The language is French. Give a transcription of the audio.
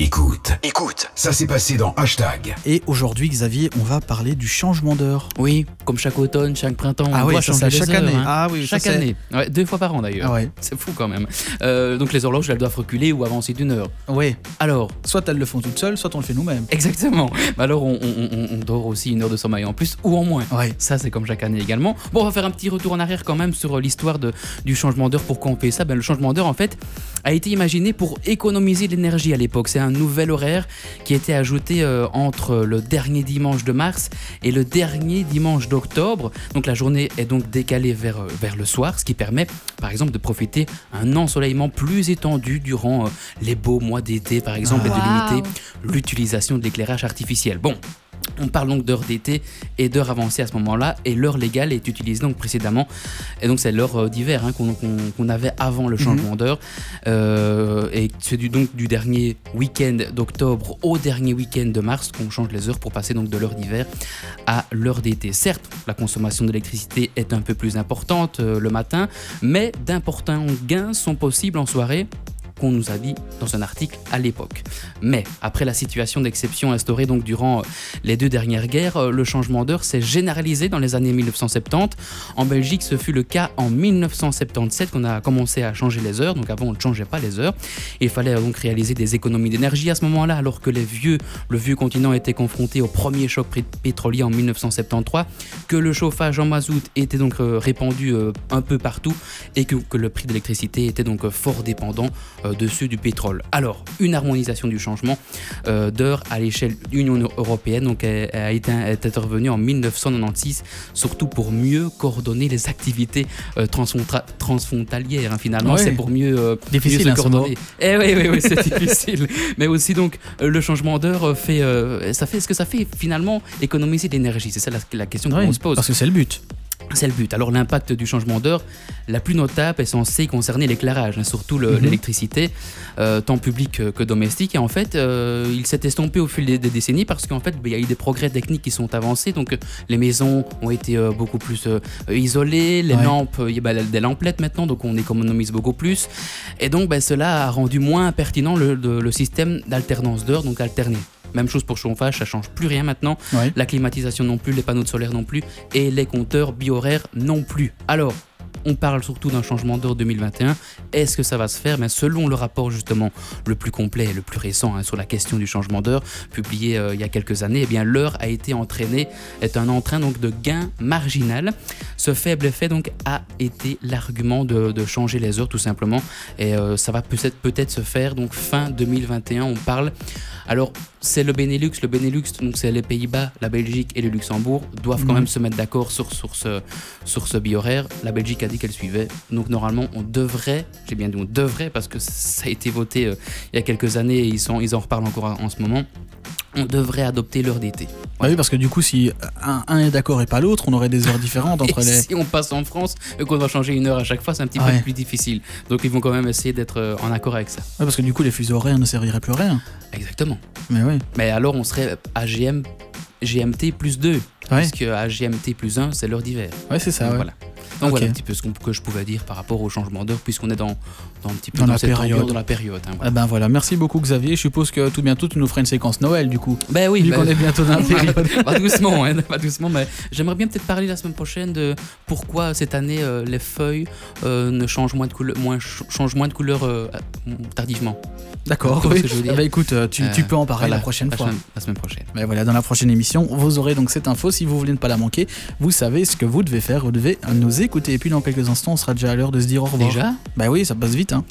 Écoute, écoute, ça s'est passé dans Hashtag. Et aujourd'hui, Xavier, on va parler du changement d'heure. Oui, comme chaque automne, chaque printemps, on Ah oui, doit ça, changer chaque heures, année. hein. Ah oui, chaque année. Ouais, deux fois par an d'ailleurs. Ah ouais. C'est fou quand même. Euh, donc les horloges, elles doivent reculer ou avancer d'une heure. Oui. Alors, Soit elles le font toutes seules, soit on le fait nous-mêmes. exactement. Alors on, on- on- on dort aussi une heure de sommeil en plus ou en moins. Ouais. Ça, c'est comme chaque année également. Bon, on va faire un petit retour en arrière quand même sur l'histoire du changement d'heure. Pourquoi on fait ça? Ben, Le changement d'heure, en fait, a été imaginé pour économiser de l'énergie à l'époque. C'est un nouvel horaire qui a été ajouté euh, entre le dernier dimanche de mars et le dernier dimanche d'octobre. Donc la journée est donc décalée vers, euh, vers le soir, ce qui permet, par exemple, de profiter un ensoleillement plus étendu durant euh, les beaux mois d'été, par exemple, et de limiter l'utilisation de l'éclairage artificiel. Bon, on parle donc d'heure d'été et d'heure avancée à ce moment-là, et l'heure légale est utilisée donc précédemment, et donc c'est l'heure euh, d'hiver hein, qu'on avait avant le changement d'heure, Euh, et c'est du, donc du dernier week-end d'octobre au dernier week-end de mars qu'on change les heures pour passer donc de l'heure d'hiver à l'heure d'été. Certes, la consommation d'électricité est un peu plus importante euh, le matin, mais d'importants gains sont possibles en soirée qu'on nous a dit dans un article à l'époque. Mais après la situation d'exception instaurée donc durant euh, les deux dernières guerres, euh, le changement d'heure s'est généralisé dans les années 1970. En Belgique, ce fut le cas en 1977 qu'on a commencé à changer les heures. Donc avant, on ne changeait pas les heures. Il fallait euh, donc réaliser des économies d'énergie à ce moment-là, alors que le vieux continent était confronté au premier choc pétrolier en 1973, que le chauffage en mazout était donc répandu un peu partout et que, que le prix de l'électricité était donc fort dépendant euh, de ceux du pétrole. Alors, une harmonisation du changement euh, d'heure à l'échelle de l'Union européenne donc, a, a été, est intervenue en 1996, surtout pour mieux coordonner les activités euh, transfronta- transfrontalières. hein, finalement, c'est pour mieux, Difficile, mieux se hein, ce coordonner. Eh oui, oui, oui, c'est difficile. Mais aussi, donc, le changement d'heure fait, ça fait ce que ça fait finalement économiser l'énergie? C'est ça la, la question Ouais, qu'on se pose. Parce que c'est le but. C'est le but. Alors l'impact du changement d'heure, la plus notable est censée concerner l'éclairage, hein, surtout Mhm. l'électricité, euh, tant publique que, que domestique. Et en fait, euh, il s'est estompé au fil des, des décennies parce qu'en fait, ben, il y a eu des progrès techniques qui sont avancés. Donc euh, les maisons ont été euh, beaucoup plus isolées, les Ouais. lampes, il y a ben, des lamplettes maintenant, donc on économise beaucoup plus. Et donc ben, cela a rendu moins pertinent le, le- le système d'alternance d'heure, donc alterné. Même chose pour chauffage, ça change plus rien maintenant la climatisation non plus, les panneaux de solaire non plus, et les compteurs biohoraires non plus. Alors, on parle surtout d'un changement d'heure 2021. Est-ce que ça va se faire? Mais Selon le rapport justement le plus complet et le plus récent hein, sur la question du changement d'heure, publié euh, il y a quelques années, eh bien l'heure a été entraînée, est un entrain donc de gain marginal. Ce faible effet donc a été l'argument de, de changer les heures tout simplement, et euh, ça va peut-être peut-être se faire donc fin 2021. On parle. Alors c'est le Benelux, le Benelux donc c'est les Pays-Bas, la Belgique et le Luxembourg doivent quand Mhm. même se mettre d'accord sur sur ce sur ce biohoraire. La Belgique a dit qu'elle suivait. Donc normalement, on devrait, j'ai bien dit on devrait parce que ça a été voté euh, il y a quelques années et ils, sont, ils en reparlent encore en ce moment. On devrait adopter l'heure d'été. Bah oui, parce que du coup, si un, un est d'accord et pas l'autre, on aurait des heures différentes entre Et les. si on passe en France et qu'on doit changer une heure à chaque fois, c'est un petit Ouais. peu plus difficile. Donc ils vont quand même essayer d'être euh, en accord avec ça. Ouais, parce que du coup, les fuseaux horaires ne serviraient plus à rien. Exactement. Mais oui. Mais alors on serait AGM, GMT plus 2. Ouais, Puisque AGMT plus 1, c'est l'heure d'hiver. ouais c'est ça. Donc voilà. Donc Ok. voilà un petit peu ce que je pouvais dire par rapport au changement d'heure, puisqu'on est dans, dans un petit peu Dans la cette période. ambiance, dans la période. hein, voilà. Eh ben voilà, merci beaucoup Xavier. Je suppose que tout bientôt tu nous feras une séquence Noël du coup. Ben oui, Vu ben- qu'on est bientôt dans la période. pas doucement, hein, pas doucement, mais j'aimerais bien peut-être parler la semaine prochaine de pourquoi cette année euh, les feuilles euh, ne changent moins de couleur, moins, ch- changent moins de couleur euh, tardivement. D'accord. Oui. Eh ben, écoute, tu, tu peux en parler voilà, la prochaine fois. semaine- la semaine prochaine. Mais voilà, dans la prochaine émission, vous aurez donc cette info. Si vous voulez ne pas la manquer, vous savez ce que vous devez faire. Vous devez nous écouter. Et puis dans quelques instants, on sera déjà à l'heure de se dire au revoir. Déjà? Bah oui, ça passe vite. Hein.